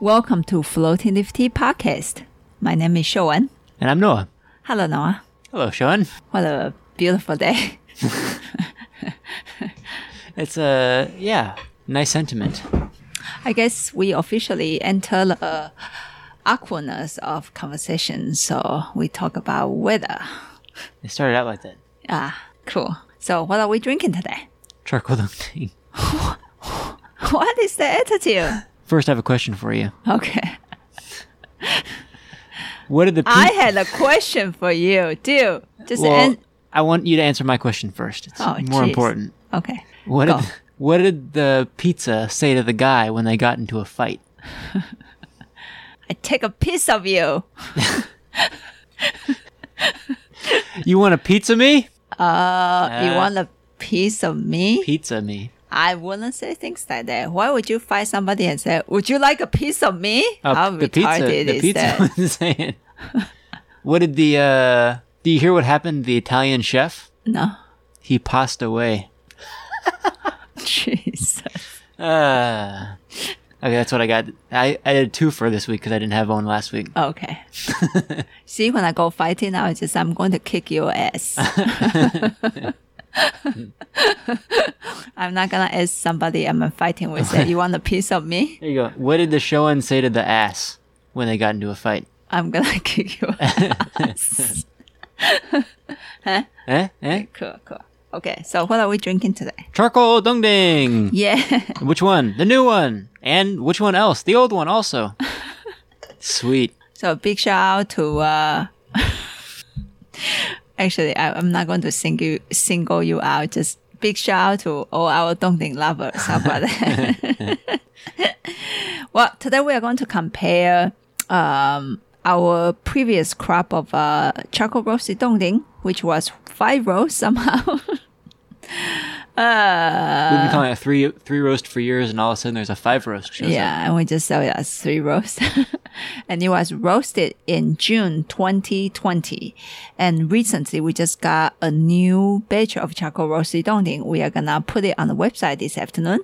Welcome to Floating Leaves Tea Podcast. My name is Sean. And I'm Noah. Hello, Noah. Hello, Sean. What a beautiful day. It's a, yeah, nice sentiment. I guess we officially enter the awkwardness of conversation, so we talk about weather. It started out like that. Ah, cool. So, what are we drinking today? Charcoal dunk. What is the attitude? First, I have a question for you. Okay. What did the pe- I had a question for you, dude. Just well, an- I want you to answer my question first. It's Oh, more jeez. important. okay. What Go. did, what did the pizza say to the guy when they got into a fight? I take a piece of you. You want a pizza me? Uh, you Uh, want a piece of me? Pizza me. I wouldn't say things like that. Why would you find somebody and say, "Would you like a piece of me"? Uh, How the pizza. retarded The is pizza that? saying. What did the? uh Do you hear what happened? to The Italian chef. No, He passed away. Jesus. Uh, okay, that's what I got. I, I did two for this week because I didn't have one last week. Okay. See, when I go fighting now, it's just I'm going to kick your ass. I'm not gonna ask somebody I'm fighting with. Say, you want a piece of me? There you go. What did the Showan say to the ass when they got into a fight? I'm gonna kick your ass. Eh? Eh? cool, cool. Okay, so what are we drinking today? Charcoal dongding. Yeah. Which one? The new one. And which one else? The old one also. Sweet. So big shout out to uh actually I, I'm not going to single you, single you out, just big shout out to all our Dongding lovers. How about that? well, today we are going to compare um our previous crop of uh charcoal roasted Dongding, which was five rows somehow. We've been calling it three three roast for years, and all of a sudden there's a five roast. Shows up. Yeah, and we just sell it as three roast. and it was roasted in June 2020. And recently we just got a new batch of charcoal roasted dongding. We are gonna put it on the website this afternoon.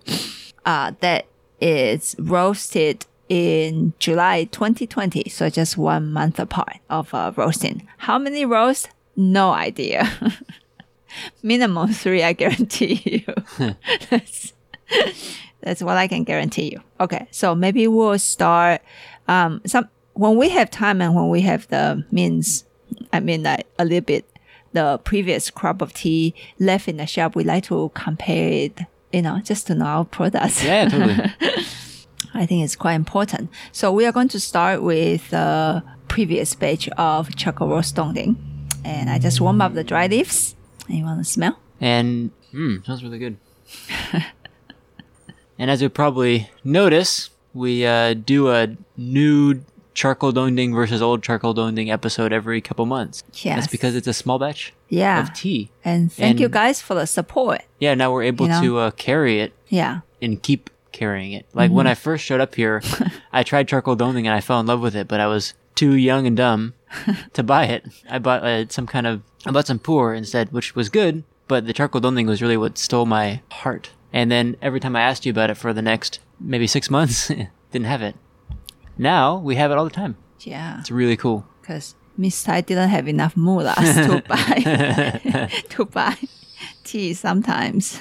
Uh, that is roasted in July 2020. So just one month apart of uh, roasting. How many roasts? No idea. Minimum three, I guarantee you. That's that's what I can guarantee you. Okay, so maybe we'll start um some when we have time and when we have the means. I mean, like a little bit the previous crop of tea left in the shop. We like to compare it, you know, just to know our products. Yeah, totally. I think it's quite important. So we are going to start with the previous batch of chocolate roast dongding, and I just warm up the dry leaves. And you want to smell? and mm, smells really good. and as you probably notice, we uh, do a new charcoal dongding versus old charcoal dongding episode every couple months. Yes. That's because it's a small batch Yeah. of tea. And thank you guys for the support. Yeah, now we're able You know? to uh, carry it Yeah. and keep carrying it. Like when I first showed up here, I tried charcoal dongding and I fell in love with it, but I was too young and dumb to buy it. I bought uh, some kind of I bought some puer instead, which was good, but the charcoal dongding was really what stole my heart. And then every time I asked you about it for the next maybe six months, didn't have it. Now we have it all the time. Yeah. It's really cool. Because Miss Tai didn't have enough mullahs to buy to buy tea sometimes.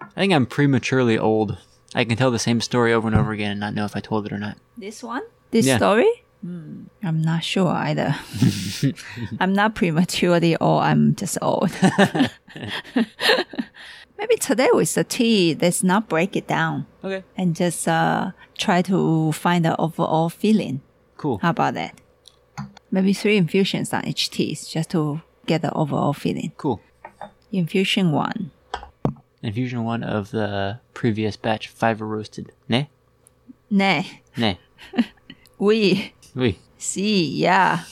I think I'm prematurely old. I can tell the same story over and over again and not know if I told it or not. this one? This Yeah. story? Hmm, I'm not sure either. I'm not prematurely old, I'm just old. Maybe today with the tea, let's not break it down Okay. and just uh, try to find the overall feeling. Cool. How about that? Maybe three infusions on each tea just to get the overall feeling. Cool. Infusion one. Infusion one of the previous batch, five roasted. Ne? Ne. Ne. We Oui. see, yeah.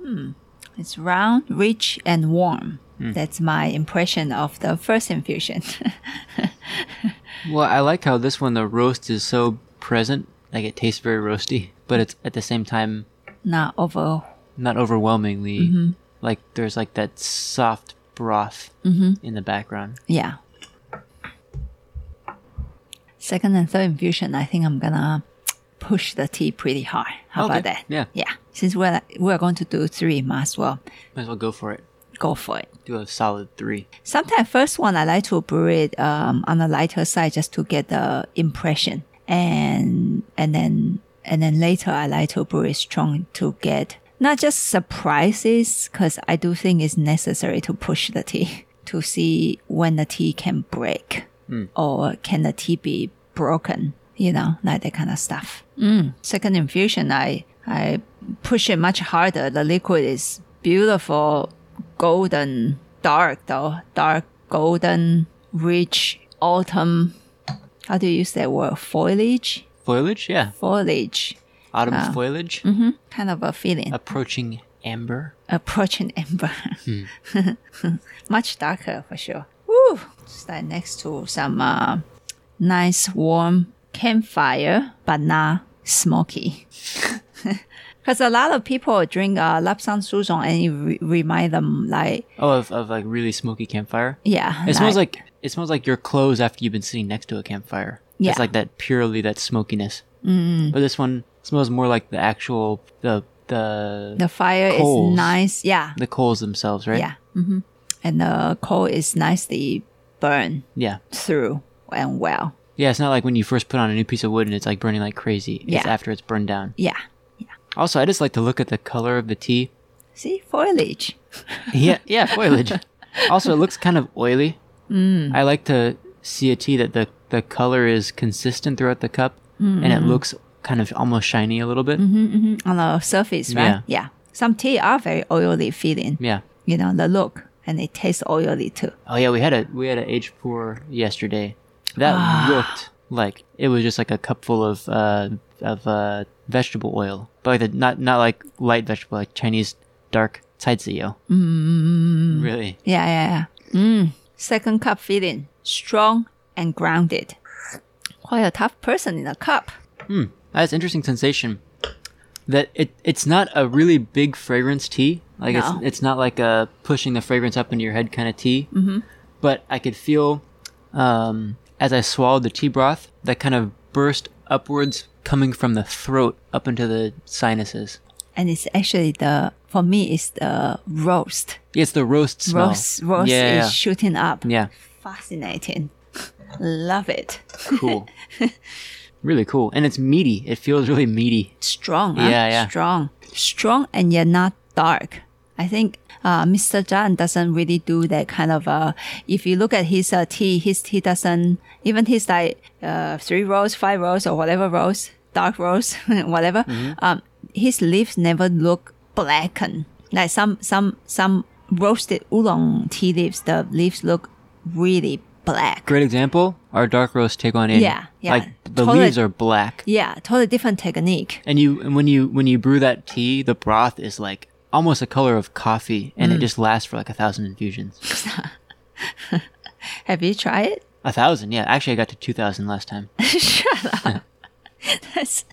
hmm. It's round, rich, and warm. Hmm. That's my impression of the first infusion. Well, I like how this one, the roast is so present. Like it tastes very roasty, but it's at the same time Not over. not overwhelmingly. Mm-hmm. Like there's like that soft broth mm-hmm. in the background. Yeah. Second and third infusion, I think I'm gonna push the tea pretty hard. How Okay, about that? yeah. Yeah. Since we're we're going to do three, might as well Might as well go for it. go for it. Do a solid three. Sometimes first one I like to brew it um, on the lighter side just to get the impression, and and then and then later I like to brew it strong to get not just surprises because I do think it's necessary to push the tea to see when the tea can break or can the tea be broken. You know, like that kind of stuff. Mm. Second infusion, I I push it much harder. The liquid is beautiful golden dark though dark golden rich autumn how do you use that word foliage Foliage, yeah. foliage Autumn Ah. foliage. kind of a feeling Approaching amber. approaching amber much darker for sure! Stand next to some uh, nice warm campfire but not smoky because a lot of people drink uh, lapsang souchong and it re- remind them like Oh, of, of like really smoky campfire. yeah It smells like it smells like your clothes after you've been sitting next to a campfire. Yeah. It's like that purely that smokiness. Mm. But this one smells more like the actual the the The fire Coals. is nice. Yeah. the coals themselves, right? Yeah. hmm And the coal is nicely burned Yeah. through and well. Yeah, it's not like when you first put on a new piece of wood and it's like burning like crazy. It's Yeah. after it's burned down. Yeah. Yeah. Also, I just like to look at the color of the tea. See, foliage. yeah, yeah, foliage. also, it looks kind of oily. Mm. I like to see a tea that the the color is consistent throughout the cup and Mm-hmm. it looks kind of almost shiny a little bit. On the surface, right? Yeah. Some tea are very oily feeling. Yeah. You know, the look. And it tastes oily too. Oh yeah, we had a we had an age puer yesterday. That Ah. looked like it was just like a cupful of uh of uh vegetable oil, but like the, not not like light vegetable, like Chinese dark caiziyo. Mm. Really? Yeah, yeah, yeah. Mm. Second cup feeling. Strong and grounded. Quite a tough person in a cup. Hmm, that's interesting sensation. That it it's not a really big fragrance tea. Like No. it's it's not like a pushing the fragrance up into your head kind of tea. Mm-hmm. But I could feel um, as I swallowed the tea broth that kind of burst upwards, coming from the throat up into the sinuses. And it's actually the, for me, it's the roast. Yeah, it's the roast smell. Roast, roast yeah, is shooting up. yeah, Fascinating. Love it. cool. really cool, and it's meaty. It feels really meaty. Strong. huh? Yeah, yeah. Strong. Strong and yet not dark. I think uh, Mr. Zhang doesn't really do that kind of. Uh, if you look at his uh, tea, his tea doesn't even his like uh, three rows, five rows, or whatever rows, dark rows, whatever. Mm-hmm. Um, his leaves never look blackened. Like some some some roasted oolong tea leaves, the leaves look really black. Great example. Our dark roast Tieguanyin. Yeah, yeah. Like the Totally- leaves are black. Yeah, totally different technique. And you and when you when you brew that tea, the broth is like almost the color of coffee, and it Mm. just lasts for like a thousand infusions. Have you tried it? A thousand, yeah. Actually, I got to two thousand last time. Shut up. That's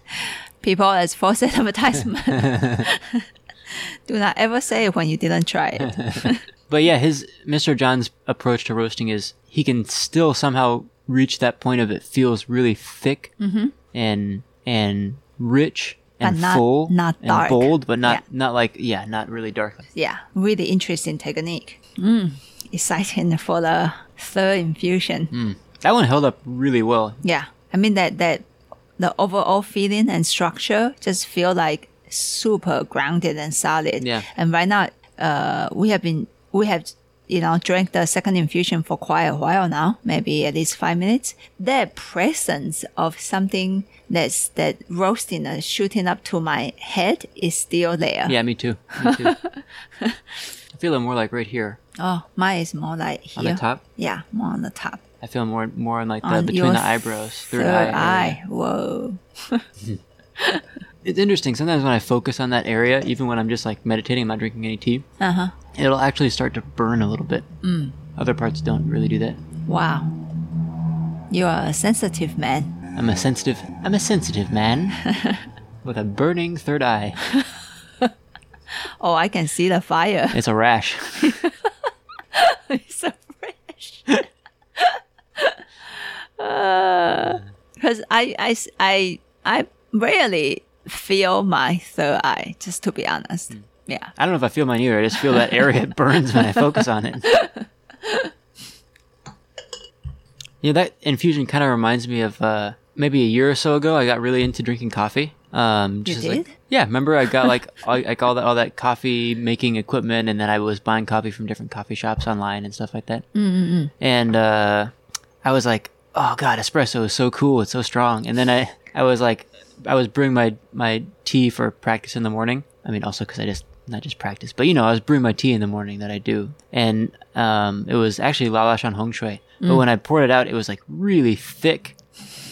people as false advertisement. Do not ever say it when you didn't try it. But yeah, his Mr. Zhang's approach to roasting is he can still somehow reach that point of it feels really thick and and rich and. But not- full, not dark. bold, but not Yeah. not like yeah, not really dark. yeah, really interesting technique. Mm, exciting for the third infusion. That one held up really well. Yeah, I mean that that the overall feeling and structure just feel like super grounded and solid. Yeah. And right now, uh, we have been we have you know drank the second infusion for quite a while now, maybe at least five minutes. That presence of something that's that roasting and shooting up to my head is still there. Yeah, me too. Me too. I feel it more like right here Oh, mine is more like here. on the top. Yeah, more on the top. I feel more more on like the On between the eyebrows, third, Third eye. eye. Whoa. it's interesting. Sometimes when I focus on that area, even when I'm just like meditating, I'm not drinking any tea. Uh huh. It'll actually start to burn a little bit. Mm. Other parts don't really do that. Wow. You are a sensitive man. I'm a sensitive. I'm a sensitive man with a burning third eye. oh, I can see the fire. It's a rash. it's a rash. Because uh, I, I, I, I rarely feel my third eye, just to be honest. Yeah. I don't know if I feel mine either. I just feel that area burns when I focus on it. Yeah, that infusion kind of reminds me of uh, maybe a year or so ago. I got really into drinking coffee. Um, just did? Like, yeah, remember I got like all, like all that all that coffee making equipment, and then I was buying coffee from different coffee shops online and stuff like that. Mm-hmm. And uh, I was like, oh god, espresso is so cool. It's so strong. And then I I was like, I was brewing my my tea for practice in the morning. I mean, also because I just not just practice, but you know, I was brewing my tea in the morning that I do, and um, it was actually Lala Shan Hong Shui. But mm. when I poured it out, it was like really thick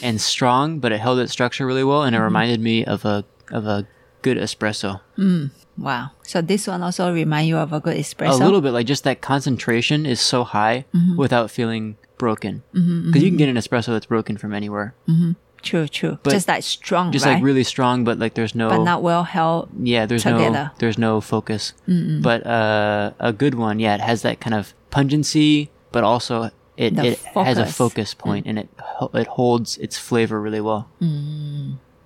and strong, but it held its structure really well, and it mm-hmm. reminded me of a of a good espresso. Mm. Wow. So this one also remind you of a good espresso. A little bit like just that concentration is so high Mm-hmm. without feeling broken. Mm-hmm, because you mm-hmm. can get an espresso that's broken from anywhere, True, true. But just like strong, just right? like really strong, but like there's no but not well held. yeah, there's no there's no focus. But uh, a good one, yeah, it has that kind of pungency, but also it, The it has a focus. focus point and it it holds its flavor really well.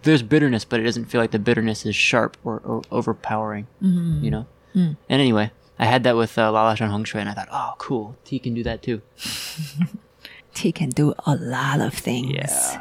There's bitterness, but it doesn't feel like the bitterness is sharp or, or overpowering. You know. And anyway, I had that with uh, Lala Shan Hong Shui, and I thought, oh, cool, tea can do that too. Tea can do a lot of things.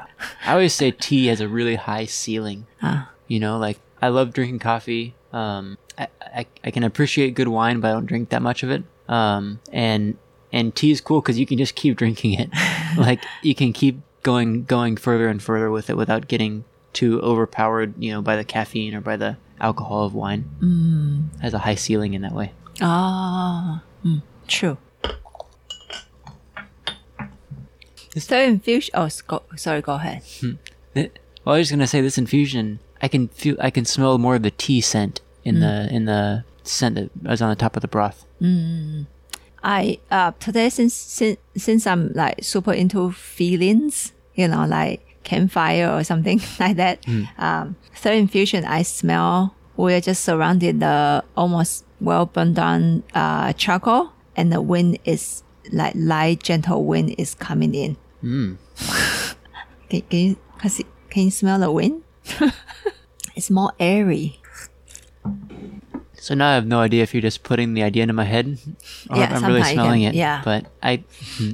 I always say tea has a really high ceiling. Ah. You know, like I love drinking coffee. Um, I, I, I can appreciate good wine, but I don't drink that much of it. Um, and and tea is cool because you can just keep drinking it. like you can keep going going further and further with it without getting too overpowered. You know, by the caffeine or by the alcohol of wine. Mm. Has a high ceiling in that way. Ah, mm, true. Third infusion. Oh, go, sorry. Go ahead. It- well, I was just gonna say this infusion. I can feel, I can smell more of the tea scent in the in the scent that was on the top of the broth. I uh today since since since I'm like super into feelings, you know, like campfire or something like that. Um, third infusion, I smell we're just surrounded the almost well burned down uh charcoal, and the wind is like light, gentle wind is coming in. Mm. Can, can you can you- can you smell the wind? it's more airy. So now I have no idea if you're just putting the idea into my head or Yeah, if I'm really smelling can- it. yeah. But I, hmm,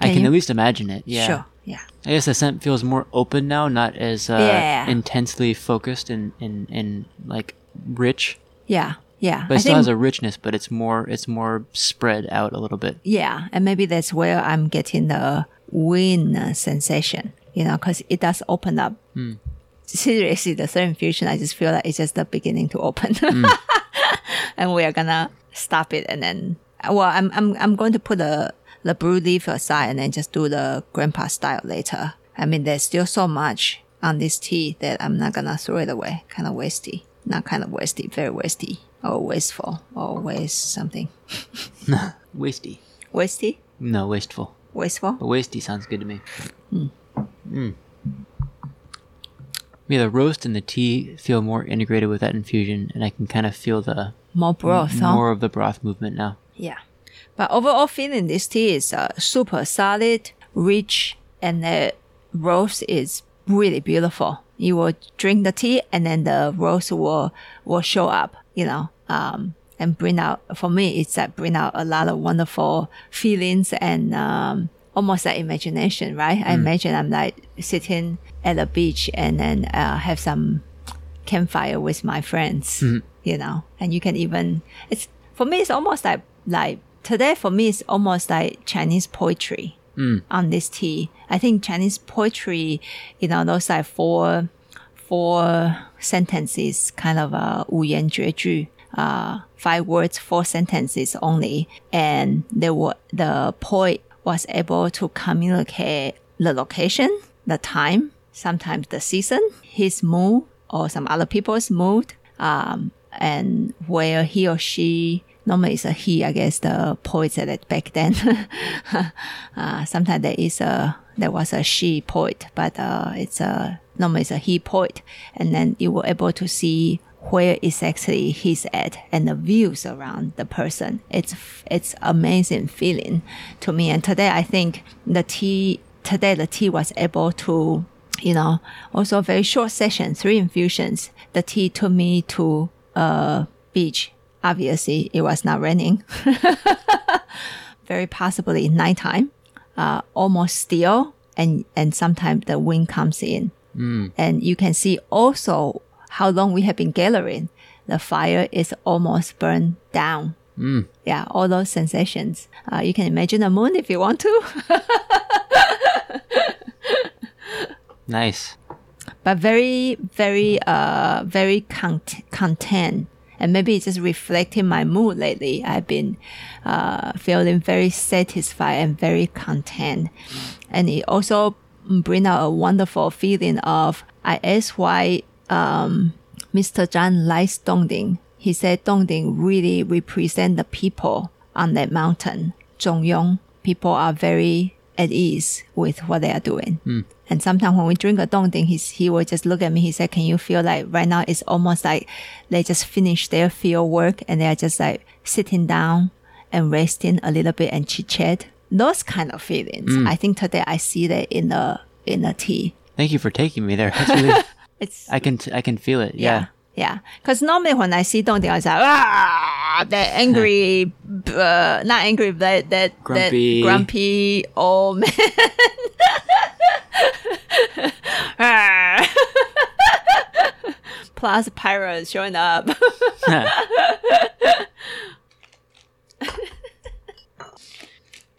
I Can can you- at least imagine it. Yeah. Sure. Yeah. I guess the scent feels more open now, not as uh, Yeah. intensely focused and, and, and like rich. Yeah. Yeah. But I it still think- has a richness, but it's more it's more spread out a little bit. Yeah, and maybe that's where I'm getting the wind uh, sensation, you know, because it does open up. Seriously, the third infusion, I just feel like it's just the beginning to open, and we are gonna stop it, and then well, I'm I'm I'm going to put the the brew leaf aside, and then just do the grandpa style later. I mean, there's still so much on this tea that I'm not gonna throw it away. Kind of wasty, not kind of wasty, very wasty, or wasteful, or waste something. Wasty. Wasty, No, wasteful. wasteful. But wasty sounds good to me. Mm. Yeah, the roast and the tea feel more integrated with that infusion, and I can kind of feel the More broth, huh? more of the broth movement now. Yeah. But overall feeling this tea is uh, super solid, rich, and the roast is really beautiful. You will drink the tea and then the roast will, will show up, you know, um, and bring out, for me, it's like bring out a lot of wonderful feelings and, um, almost like imagination, right? I imagine I'm like sitting at the beach and then, uh, have some campfire with my friends, you know, and you can even, it's, for me, it's almost like, like today for me, it's almost like Chinese poetry on this tea. I think Chinese poetry, you know, those like four, four sentences, kind of a 五言绝句, uh, five words, four sentences only. And they were, the poet was able to communicate the location, the time, sometimes the season, his mood, or some other people's mood, um, and where he or she normally it's a he, I guess the poet said it back then. uh, sometimes there is a there was a she poet, but uh, it's a normally it's a he poet, and then you were able to see where exactly he's at and the views around the person. It's it's amazing feeling to me. And today I think the tea today the tea was able to you know, also very short session, three infusions. The tea took me to a beach. Obviously, it was not raining. very possibly nighttime, uh, almost still, and and sometimes the wind comes in, and you can see also how long we have been gathering. The fire is almost burned down. Yeah, all those sensations. Uh, you can imagine the moon if you want to. Nice. but very, very, uh, very cont- content. And maybe it's just reflecting my mood lately. I've been uh, feeling very satisfied and very content. And it also bring out a wonderful feeling of, I asked why um, Mr. Zhang likes Dongding. He said Dongding really represent the people on that mountain. Zhongyong, people are very at ease with what they are doing. And sometimes when we drink a Dongding, he's, he will just look at me. He said, can you feel like right now it's almost like they just finished their field work and they are just like sitting down and resting a little bit and chit chat. Those kind of feelings. I think today I see that in the, in the tea. Thank you for taking me there. That's really, It's, I can, I can feel it. Yeah. Yeah. Because normally when I see Dongding, I was like, ah, that angry, uh, not angry, but that, Grumpy. that grumpy old man. Plus pirates showing up.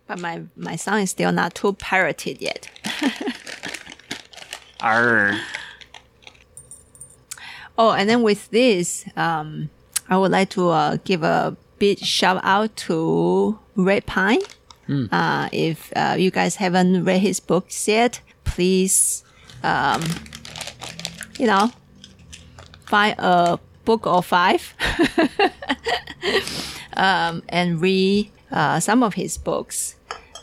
but my, my son is still not too pirated yet. Arr. Oh, and then with this, um, I would like to uh, give a big shout out to Red Pine. Uh, if uh, you guys haven't read his books yet, please, um, you know, find a book or five um, and read uh, some of his books.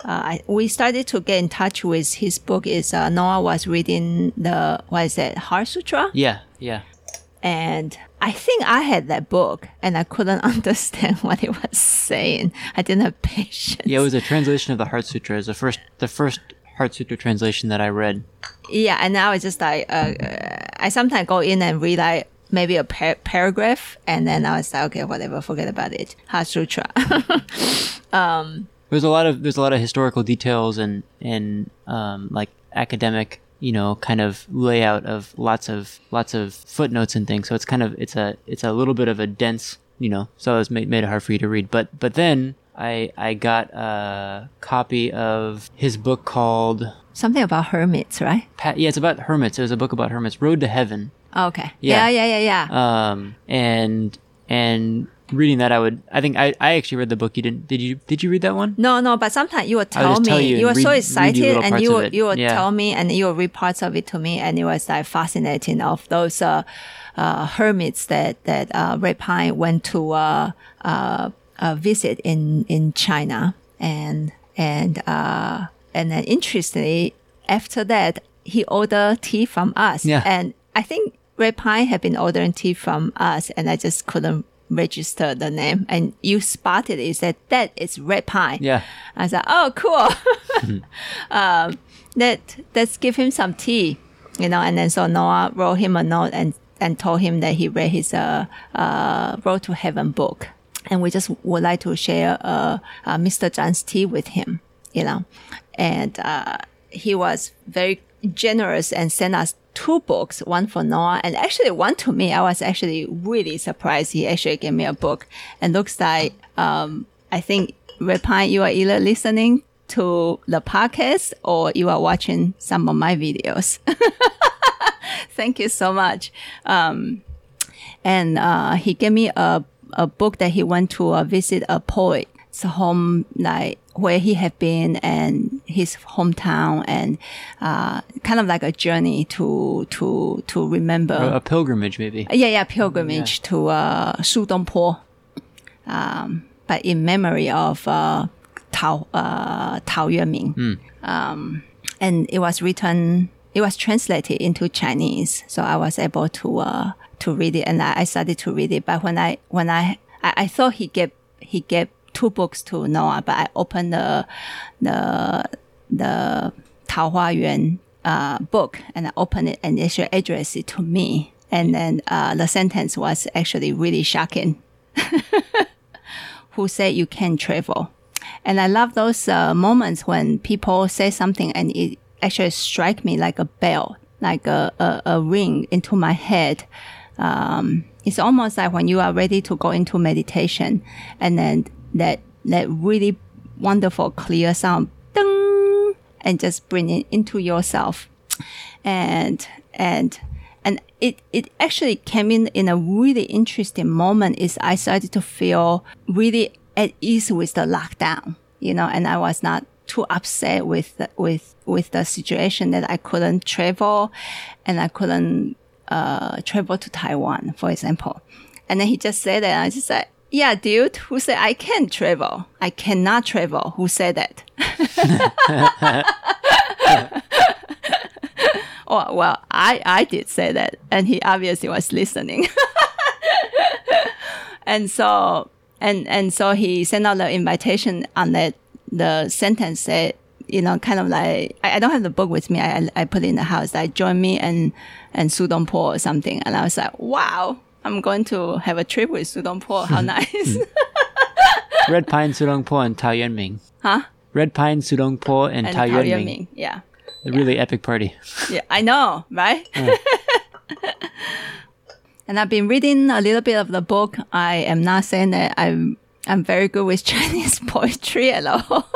Uh, I, we started to get in touch with his book. Is uh, Noah was reading the what is that Heart Sutra? Yeah. Yeah. And I think I had that book and I couldn't understand what it was saying. I didn't have patience. Yeah. It was a translation of the Heart Sutra. It was the first, the first Heart Sutra translation that I read. Yeah, and now it's just like uh, I sometimes go in and read like maybe a par- paragraph, and then I was like, okay, whatever, forget about it. Heart Sutra. There's a lot of there's a lot of historical details and and um, like academic you know kind of layout of lots of lots of footnotes and things. So it's kind of it's a it's a little bit of a dense you know. So it's made made it hard for you to read. But but then I I got a copy of his book called Something about hermits, right? Pa- yeah it's about hermits. It was a book about hermits. Road to Heaven. Okay. Yeah. Yeah, yeah, yeah, yeah. Um and and reading that I would I think I I actually read the book. You didn't did you did you read that one? No, no, but sometimes you will tell me tell you you were so read- you excited and you will, you will Yeah. tell me and you will read parts of it to me and it was like fascinating of those uh, uh, hermits that that uh, Red Pine went to uh, uh, uh, visit in in China and and uh, and then interestingly after that he ordered tea from us Yeah. and I think Red Pine had been ordering tea from us and I just couldn't register the name and you spotted it you said that is Red Pine Yeah. I like, oh, cool. um, that let's give him some tea, you know. And then so Noah wrote him a note and and told him that he read his uh, uh, Road to Heaven book, and we just would like to share uh, uh, Mr. Zhang's tea with him, you know. And uh, he was very generous and sent us two books, one for Noah and actually one to me. I was actually really surprised. He actually gave me a book and looks like, um, I think Red Pine, you are either listening to the podcast or you are watching some of my videos. Thank you so much. Um, and uh, he gave me a, a book that he went to uh, visit a poet's home, like where he had been and his hometown, and uh, kind of like a journey to to to remember. A, a pilgrimage maybe. yeah, yeah, pilgrimage to uh, Sudongpo, um, but in memory of uh, Tao uh, Tao Yuanming. Um, and it was written, it was translated into Chinese, so I was able to uh, to read it, and I, I started to read it. But when I when I I, I thought he gave he gave two books to Noah, but I opened the the the Tao Hua Yuan uh, book and I opened it and they should address it to me. And then uh, the sentence was actually really shocking. Who said you can't travel? And I love those uh, moments when people say something and it actually strike me like a bell, like a, a, a ring into my head. Um, it's almost like when you are ready to go into meditation and then that, that really wonderful clear sound, ding, and just bring it into yourself. And, and, and it, it actually came in in a really interesting moment is I started to feel really at ease with the lockdown, you know, and I was not too upset with with with the situation that I couldn't travel, and I couldn't uh, travel to Taiwan, for example. And then he just said that, I just said, "Yeah, dude, who said I can't travel? I cannot travel. Who said that?" oh, well, I I did say that, and he obviously was listening. and so and and so he sent out the invitation on that the sentence said you know kind of like I, I don't have the book with me I, I put it in the house like join me and and Sudongpo or something and I was like wow I'm going to have a trip with Sudongpo how nice. Red Pine Sudongpo and Tao Yuanming. huh? Red Pine Sudongpo and, and Tao Yuanming. Yuanming yeah. A really epic party. yeah I know right? And I've been reading a little bit of the book. I am not saying that I'm I'm very good with Chinese poetry at all.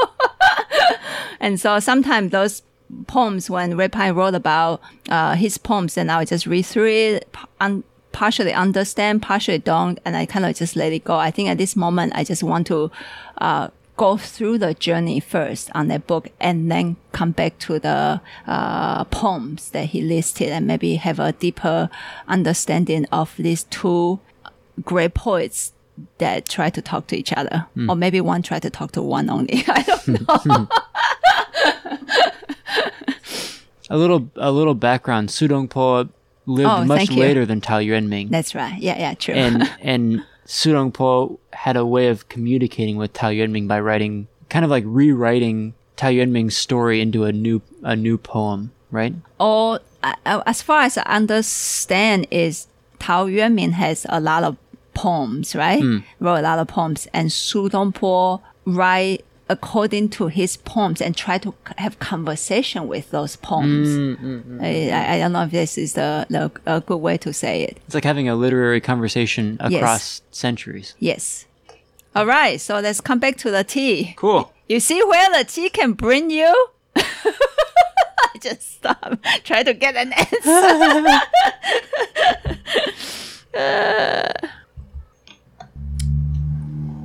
and so sometimes those poems, when Red Pine wrote about uh, his poems, and I would just read through it, un- partially understand, partially don't, and I kind of just let it go. I think at this moment, I just want to uh, go through the journey first on that book and then come back to the uh, poems that he listed and maybe have a deeper understanding of these two great poets that try to talk to each other, or maybe one try to talk to one only. I don't know. A little a little background. Sudongpo lived Oh, much later than Tao Yuanming. That's right. Yeah, yeah, true. and and Sudongpo had a way of communicating with Tao Yuanming by writing kind of like rewriting Tao Yuanming's story into a new a new poem, right? or uh, uh, as far as I understand, is Tao Yuanming has a lot of poems, right? Wrote a lot of poems, and Su Dongpo write according to his poems and try to have conversation with those poems. I, I- I don't know if this is the, the a good way to say it. It's like having a literary conversation Yes. across centuries. Yes. All right, so let's come back to the tea. Cool. You see where the tea can bring you? I just stop. Try to get an answer. Uh,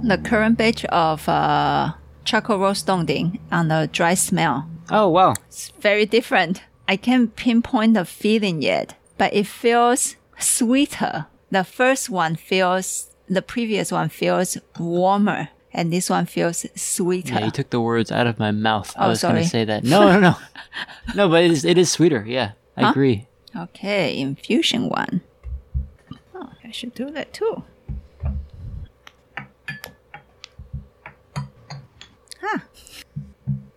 the current batch of uh, charcoal roast dongding on the dry smell. Oh wow. It's very different. I can't pinpoint the feeling yet, but it feels sweeter. The first one feels, the previous one feels warmer, and this one feels sweeter. Yeah, you took the words out of my mouth. I Oh, was going to say that. No, no, no. no, but it is it is sweeter. Yeah. I Huh? agree. Okay, infusion one. Oh, I should do that too.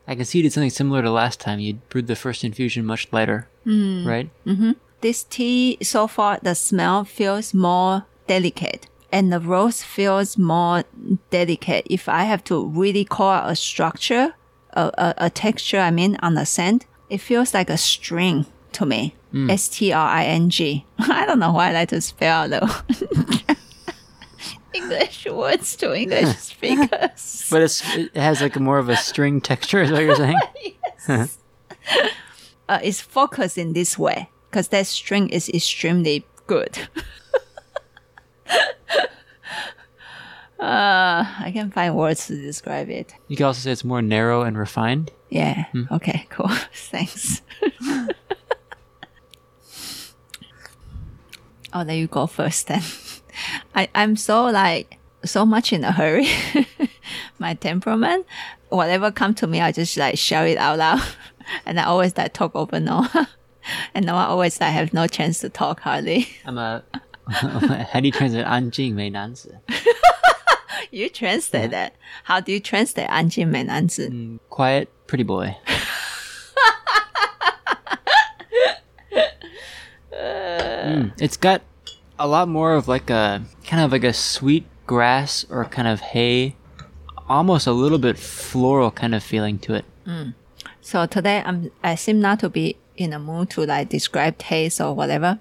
I can see you did something similar to last time. You brewed the first infusion much lighter, Hmm. right? This tea, so far, the smell feels more delicate and the roast feels more delicate. If I have to really call out a structure, a, a, a texture, I mean, on the scent, it feels like a string to me. S T R I N G. I don't know why I like to spell the English words to English speakers. But it's, it has like more of a string texture, is what you're saying? uh, it's focused in this way because that string is extremely good. uh, I can find words to describe it. You can also say it's more narrow and refined. Yeah. Okay. Cool. Thanks. oh, there you go first then. I I'm so like so much in a hurry. My temperament, whatever come to me, I just like shout it out loud, and I always like talk over Noah, and Noah always like have no chance to talk hardly. I'm a. How do you translate 安静美男子? You translate that. How do you translate 安静美男子? Mm, Quiet, pretty boy. Mm. It's got a lot more of like a kind of like a sweet grass or kind of hay, almost a little bit floral kind of feeling to it. Mm. So today I'm I seem not to be in a mood to like describe taste or whatever.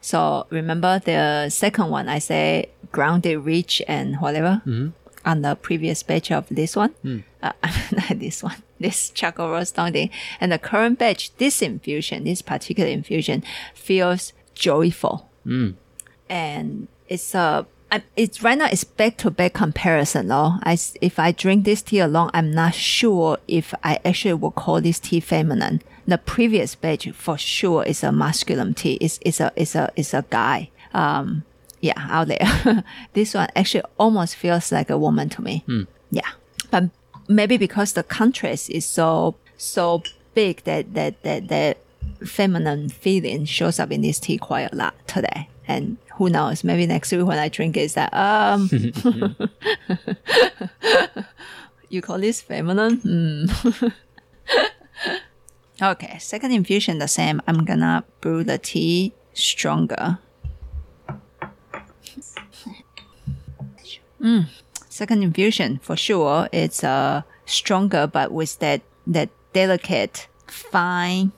So remember the second one I say grounded, rich, and whatever mm-hmm. on the previous batch of this one. Hmm. Uh, not this one. This charcoal roast thing. And the current batch, this infusion, this particular infusion, feels joyful. Hmm. And it's a I- it's right now it's back to back comparison though. I if I drink this tea alone, I'm not sure if I actually will call this tea feminine. The previous batch for sure is a masculine tea. It's it's a it's a it's a guy. Um, yeah, out there. this one actually almost feels like a woman to me. Yeah, but maybe because the contrast is so so big that that that that feminine feeling shows up in this tea quite a lot today. And who knows? Maybe next week when I drink it, it's that um, you call this feminine? Hmm. okay, second infusion the same. I'm gonna brew the tea stronger. Mm. Second infusion for sure. It's uh stronger, but with that that delicate, fine,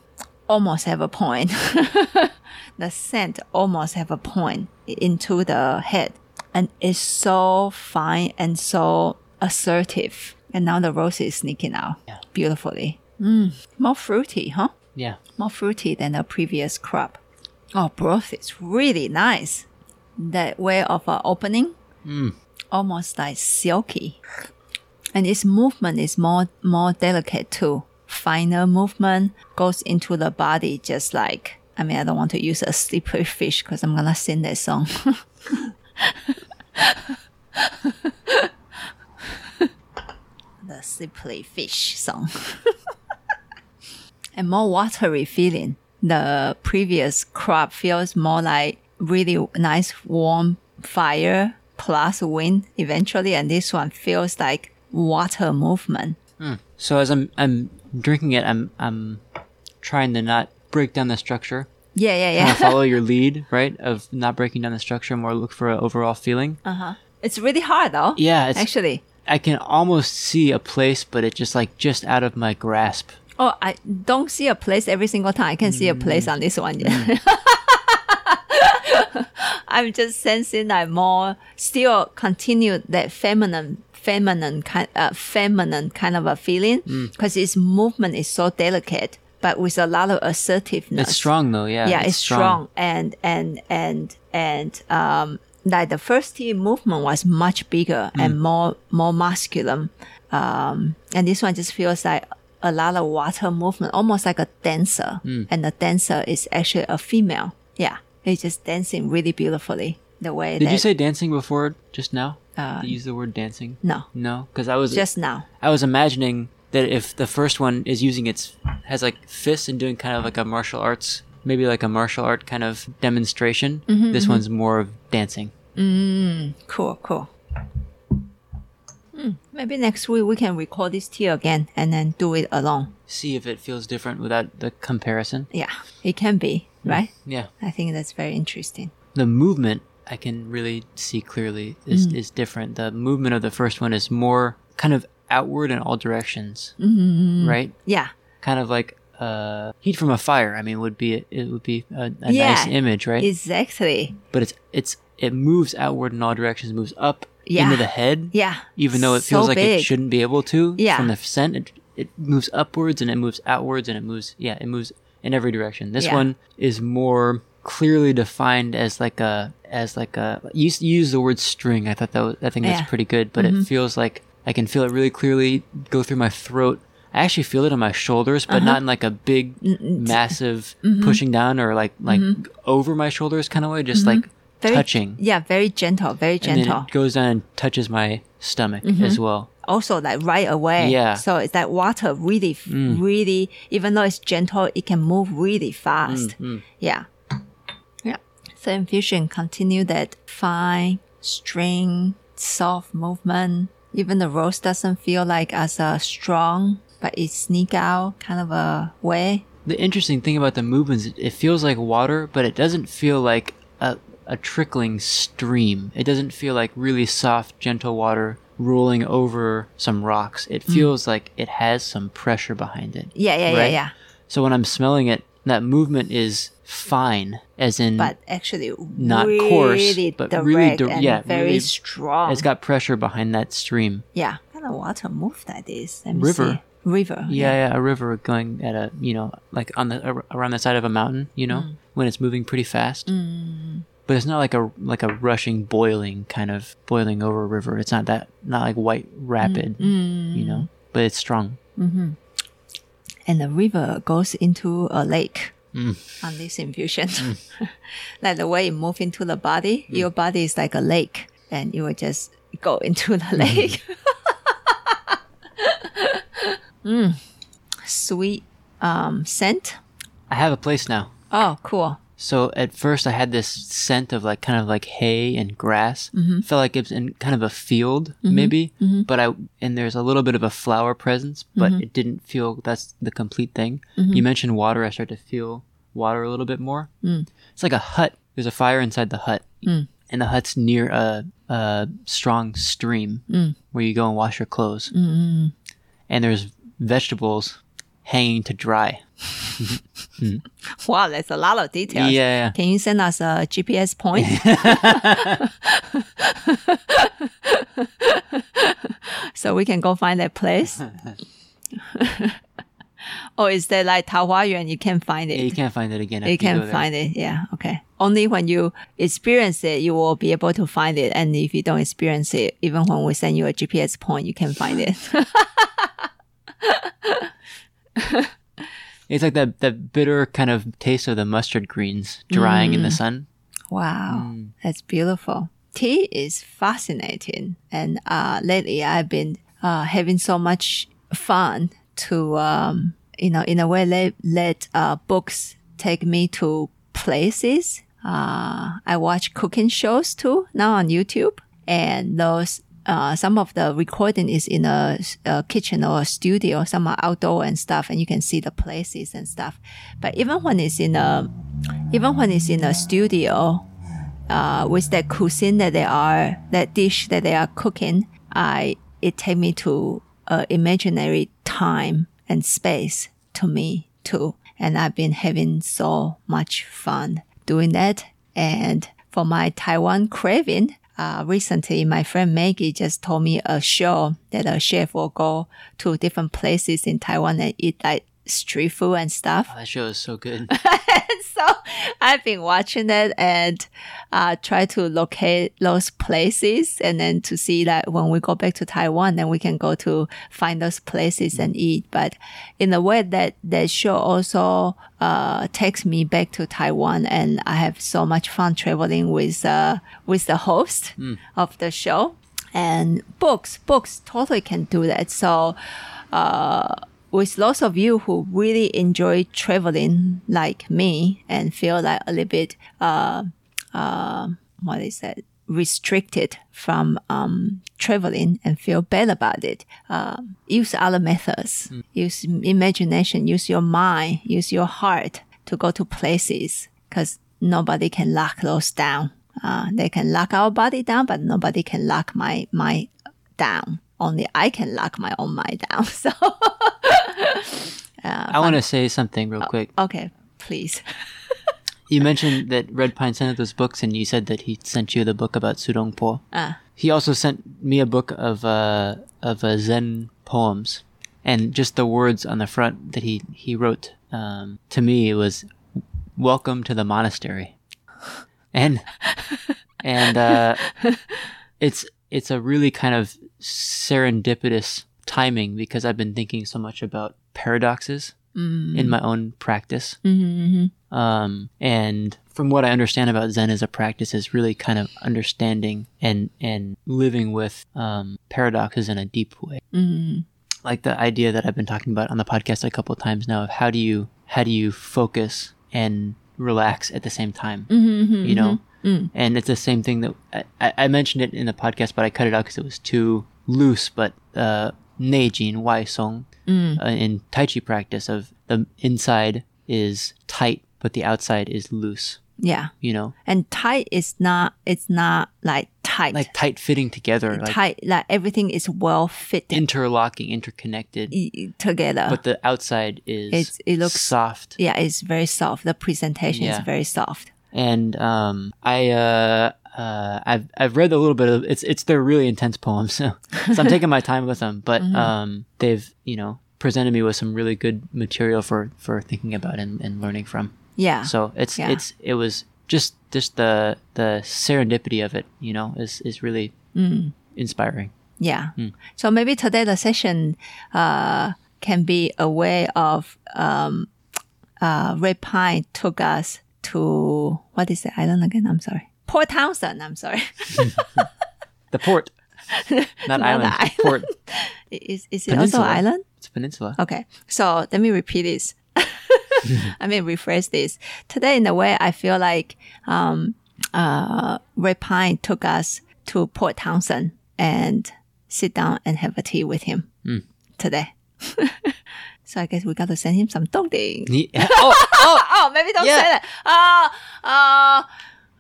almost have a point. the scent almost have a point into the head, and it's so fine and so assertive. And now the rose is sneaking out Yeah. beautifully. Mm. More fruity, huh? Yeah. more fruity than the previous crop. Oh, broth is really nice. That way of uh, opening, almost like silky, and its movement is more more delicate too. Finer movement goes into the body, just like I mean, I don't want to use a slippery fish because I'm gonna sing that song. the slippery fish song and more watery feeling. The previous crop feels more like really nice warm fire plus wind eventually, and this one feels like water movement. Hmm. So as I'm I'm drinking it, I'm I'm trying to not break down the structure. Yeah, yeah, Kind yeah. of follow your lead, right? Of not breaking down the structure, more look for an overall feeling. Uh huh. it's really hard though. Yeah, it's Actually. I can almost see a place, but it just like just out of my grasp. Oh, I don't see a place every single time. I can see a place on this one. Yeah. I'm just sensing that more still continue that feminine, feminine kind, uh, feminine kind of a feeling because its movement is so delicate, but with a lot of assertiveness. It's strong though, yeah. yeah, it's, strong. and and and and um, like the first team movement was much bigger and more more masculine, um, and this one just feels like a lot of water movement, almost like a dancer, and the dancer is actually a female. Yeah, it's just dancing really beautifully. The way Did that you say dancing before just now? Uh, Did you use the word dancing? no, No, because I was just now. I was imagining that if the first one is using its has like fists and doing kind of like a martial arts, maybe like a martial art kind of demonstration. Mm-hmm, this one's more of dancing. Cool, cool. Hmm, maybe next week we can record this tea again and then do it alone. See if it feels different without the comparison. Yeah, it can be, right? Yeah, I think that's very interesting. the movement I can really see clearly is Mm. is different. The movement of the first one is more kind of outward in all directions, Mm-hmm. right? Yeah, Kind of like uh, heat from a fire. I mean, would be it would be a, a Yeah, nice image, right? exactly. but it's it's it moves outward in all directions, moves up Yeah. into the head. Yeah. Even though it So feels like big. it shouldn't be able to. Yeah. From the scent, it, it moves upwards and it moves outwards and it moves yeah, it moves in every direction. This Yeah. one is more clearly defined as like a as like a you you use the word string. I thought that was, I think Yeah. Mm-hmm. that's pretty good, but it feels like I can feel it really clearly go through my throat. I actually feel it on my shoulders, but Uh-huh. not in like a big, massive Mm-hmm. pushing down or like like over my shoulders kind of way. Just like Very, touching, Yeah, very gentle, very gentle. and then it goes down and touches my stomach Mm-hmm. as well. also, like right away. Yeah. Mm. So it's that water really, really, even though it's gentle, it can move really fast. Mm, Yeah. Yeah. So infusion continue that fine string, soft movement. Even the rose doesn't feel like as a strong, but it sneak out kind of a way. the interesting thing about the movements, it- it feels like water, but it doesn't feel like a, a trickling stream. It doesn't feel like really soft, gentle water rolling over some rocks. It mm. feels like it has some pressure behind it. Yeah, yeah, yeah, yeah. So when I'm smelling it, that movement is fine, as in But actually, Not really coarse, but direct really di- yeah, very really- strong. it's got pressure behind that stream. yeah, kind of water move like this. Let River. see. River. Yeah, yeah, a river going at a you know like on the around the side of a mountain. You know mm. when it's moving pretty fast. Mm. But it's not like a like a rushing, boiling kind of boiling over a river. It's not that not like white mm, rapid. You know, but it's strong. Mm-hmm. And the river goes into a lake Mm. on this infusion. like the way it moves into the body, Mm. your body is like a lake, and you will just go into the Mm-hmm. lake. mm. Sweet um, scent. I have a place now. Oh, cool. So at first I had this scent of like kind of like hay and grass. Mm-hmm. Felt like it's in kind of a field mm-hmm. maybe, mm-hmm. but I and there's a little bit of a flower presence, but it didn't feel that's the complete thing. You mentioned water. I started to feel water a little bit more. Mm. It's like a hut. There's a fire inside the hut, mm. and the hut's near a, a strong stream mm. where you go and wash your clothes. And there's vegetables hanging to dry. Wow, that's a lot of details. Yeah. Can you send us a GPS point? so we can go find that place. or is there like Taohua you can't find it? You can't find it again. you can there. find it. Yeah. Okay. Only when you experience it, you will be able to find it. And if you don't experience it, even when we send you a GPS point, you can find it. It's like that that bitter kind of taste of the mustard greens drying Mm. in the sun. Wow, that's beautiful. Tea is fascinating, and uh, lately I've been uh, having so much fun to, um, you know, in a way, let let uh, books take me to places. Uh, I watch cooking shows too now on YouTube, and those. Uh, some of the recording is in a, a kitchen or a studio, some are outdoor and stuff, and you can see the places and stuff. But even when it's in a, even when it's in a studio, uh, with that cuisine that they are, that dish that they are cooking, I it take me to a imaginary time and space to me too, and I've been having so much fun doing that. And for my Taiwan craving, uh, recently my friend Maggie just told me a show that a chef will go to different places in Taiwan and eat like street food and stuff. Oh, that show is so good. so I've been watching it and uh, try to locate those places and then to see that when we go back to Taiwan, then we can go to find those places and eat. But in a way that that show also uh, takes me back to Taiwan, and I have so much fun traveling with uh, with the host of the show. And books, books totally can do that. So uh, with lots of you who really enjoy traveling like me and feel like a little bit uh, uh, what is that? restricted from um, traveling and feel bad about it. Um, use other methods. Use imagination. Use your mind. Use your heart to go to places because nobody can lock those down. Uh, they can lock our body down but nobody can lock my mind down. Only i can lock my own mind down. So I want to say something real quick. okay please You mentioned that Red Pine sent those books, and you said that he sent you the book about Sudongpo. Ah. He also sent me a book of uh, of uh, Zen poems, and just the words on the front that he he wrote um, to me was "Welcome to the monastery," and and uh, it's it's a really kind of serendipitous timing because I've been thinking so much about paradoxes in mm-hmm. my own practice. Mm-hmm, mm-hmm. Um, and from what I understand about Zen as a practice is really kind of understanding and, and living with, um, paradoxes in a deep way. Like the idea that I've been talking about on the podcast a couple of times now of how do you, how do you focus and relax at the same time? you know? Mm. And it's the same thing that I, I I mentioned it in the podcast, but I cut it out because it was too loose. But uh, Neijin Wai Song uh, in Tai Chi practice of the inside is tight, but the outside is loose. Yeah. You know, And tight is not, it's not like tight. like tight fitting together, like tight, like everything is well fitted interlocking, interconnected. together. But the outside is It's- it looks- soft. yeah, it's very soft. The presentation Yeah. is very soft. and um, I uh, uh, I've I've read a little bit of it's it's they're really intense poems, so, so I'm taking my time with them. But Mm-hmm. um, they've you know presented me with some really good material for for thinking about and, and learning from. Yeah. So it's Yeah. it's it was just just the the serendipity of it, you know, is is really Mm. inspiring. Yeah. Hmm. So maybe today the session uh, can be a way of um, uh, Pine took us to what is the island again? I'm sorry. Port Townsend. I'm sorry. The port, not Not island, port. is is it also island? It's a peninsula. Okay. So let me repeat this. I mean, rephrase this. Today, in a way, I feel like um, uh, Red Pine took us to Port Townsend and sit down and have a tea with him today. so I guess we got to send him some dongding. Ye- oh, Oh, oh, maybe don't Yeah. say that. Uh, uh,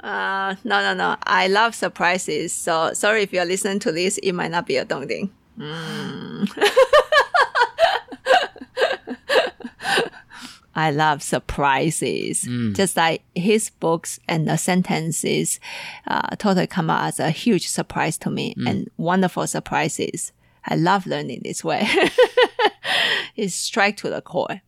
uh, no, no, no. I love surprises. So sorry if you're listening to this, it might not be a dongding. Mm. I love surprises. Just like his books and the sentences uh, totally come out as a huge surprise to me and wonderful surprises. I love learning this way. it's strike to the core.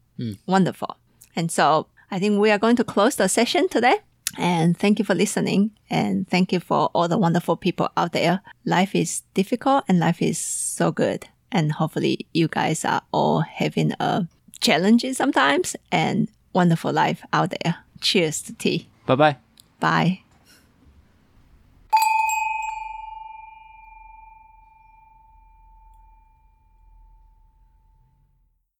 Wonderful. And so I think we are going to close the session today. And thank you for listening. And thank you for all the wonderful people out there. Life is difficult and life is so good. And hopefully you guys are all having a challenging sometimes and wonderful life out there. Cheers to tea. bye bye. Bye.